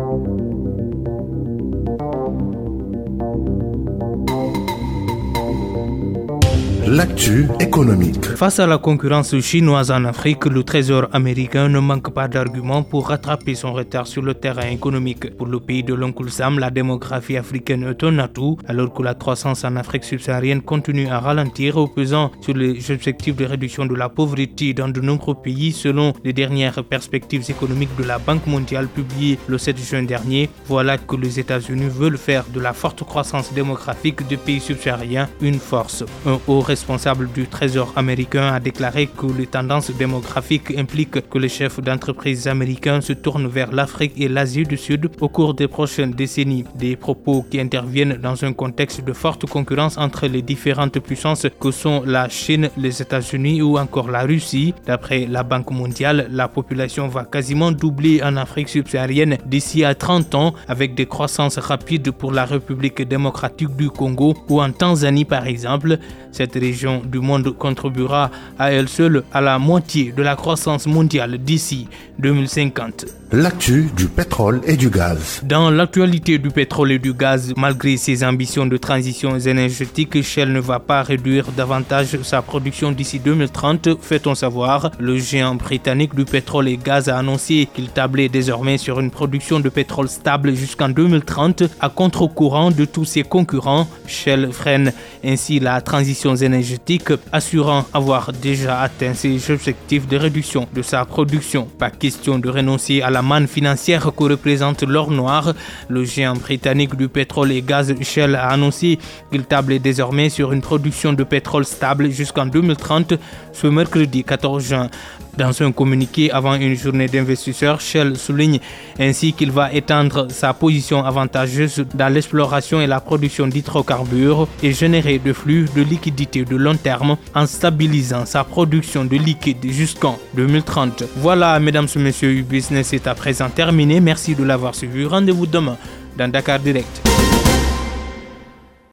Música L'actu économique. Face à la concurrence chinoise en Afrique, le Trésor américain ne manque pas d'arguments pour rattraper son retard sur le terrain économique. Pour le pays de l'Oncle Sam, la démographie africaine est un atout, alors que la croissance en Afrique subsaharienne continue à ralentir, pesant sur les objectifs de réduction de la pauvreté dans de nombreux pays, selon les dernières perspectives économiques de la Banque mondiale publiées le 7 juin dernier. Voilà que les États-Unis veulent faire de la forte croissance démographique des pays subsahariens une force. Responsable du Trésor américain a déclaré que les tendances démographiques impliquent que les chefs d'entreprise américains se tournent vers l'Afrique et l'Asie du Sud au cours des prochaines décennies. Des propos qui interviennent dans un contexte de forte concurrence entre les différentes puissances que sont la Chine, les États-Unis ou encore la Russie. D'après la Banque mondiale, la population va quasiment doubler en Afrique subsaharienne d'ici à 30 ans avec des croissances rapides pour la République démocratique du Congo ou en Tanzanie par exemple. Région du monde contribuera à elle seule à la moitié de la croissance mondiale d'ici 2050. L'actu du pétrole et du gaz. Dans l'actualité du pétrole et du gaz, malgré ses ambitions de transition énergétique, Shell ne va pas réduire davantage sa production d'ici 2030, fait-on savoir. Le géant britannique du pétrole et gaz a annoncé qu'il tablait désormais sur une production de pétrole stable jusqu'en 2030 à contre-courant de tous ses concurrents. Shell freine ainsi la transition énergétique, assurant avoir déjà atteint ses objectifs de réduction de sa production. Pas question de renoncer à la manne financière que représente l'or noir. Le géant britannique du pétrole et gaz Shell a annoncé qu'il tablait désormais sur une production de pétrole stable jusqu'en 2030 ce mercredi 14 juin. Dans un communiqué avant une journée d'investisseurs, Shell souligne ainsi qu'il va étendre sa position avantageuse dans l'exploration et la production d'hydrocarbures et générer de flux de liquidités de long terme en stabilisant sa production de liquide jusqu'en 2030. Voilà, mesdames et messieurs, business est à présent terminé. Merci de l'avoir suivi. Rendez-vous demain dans Dakar Direct.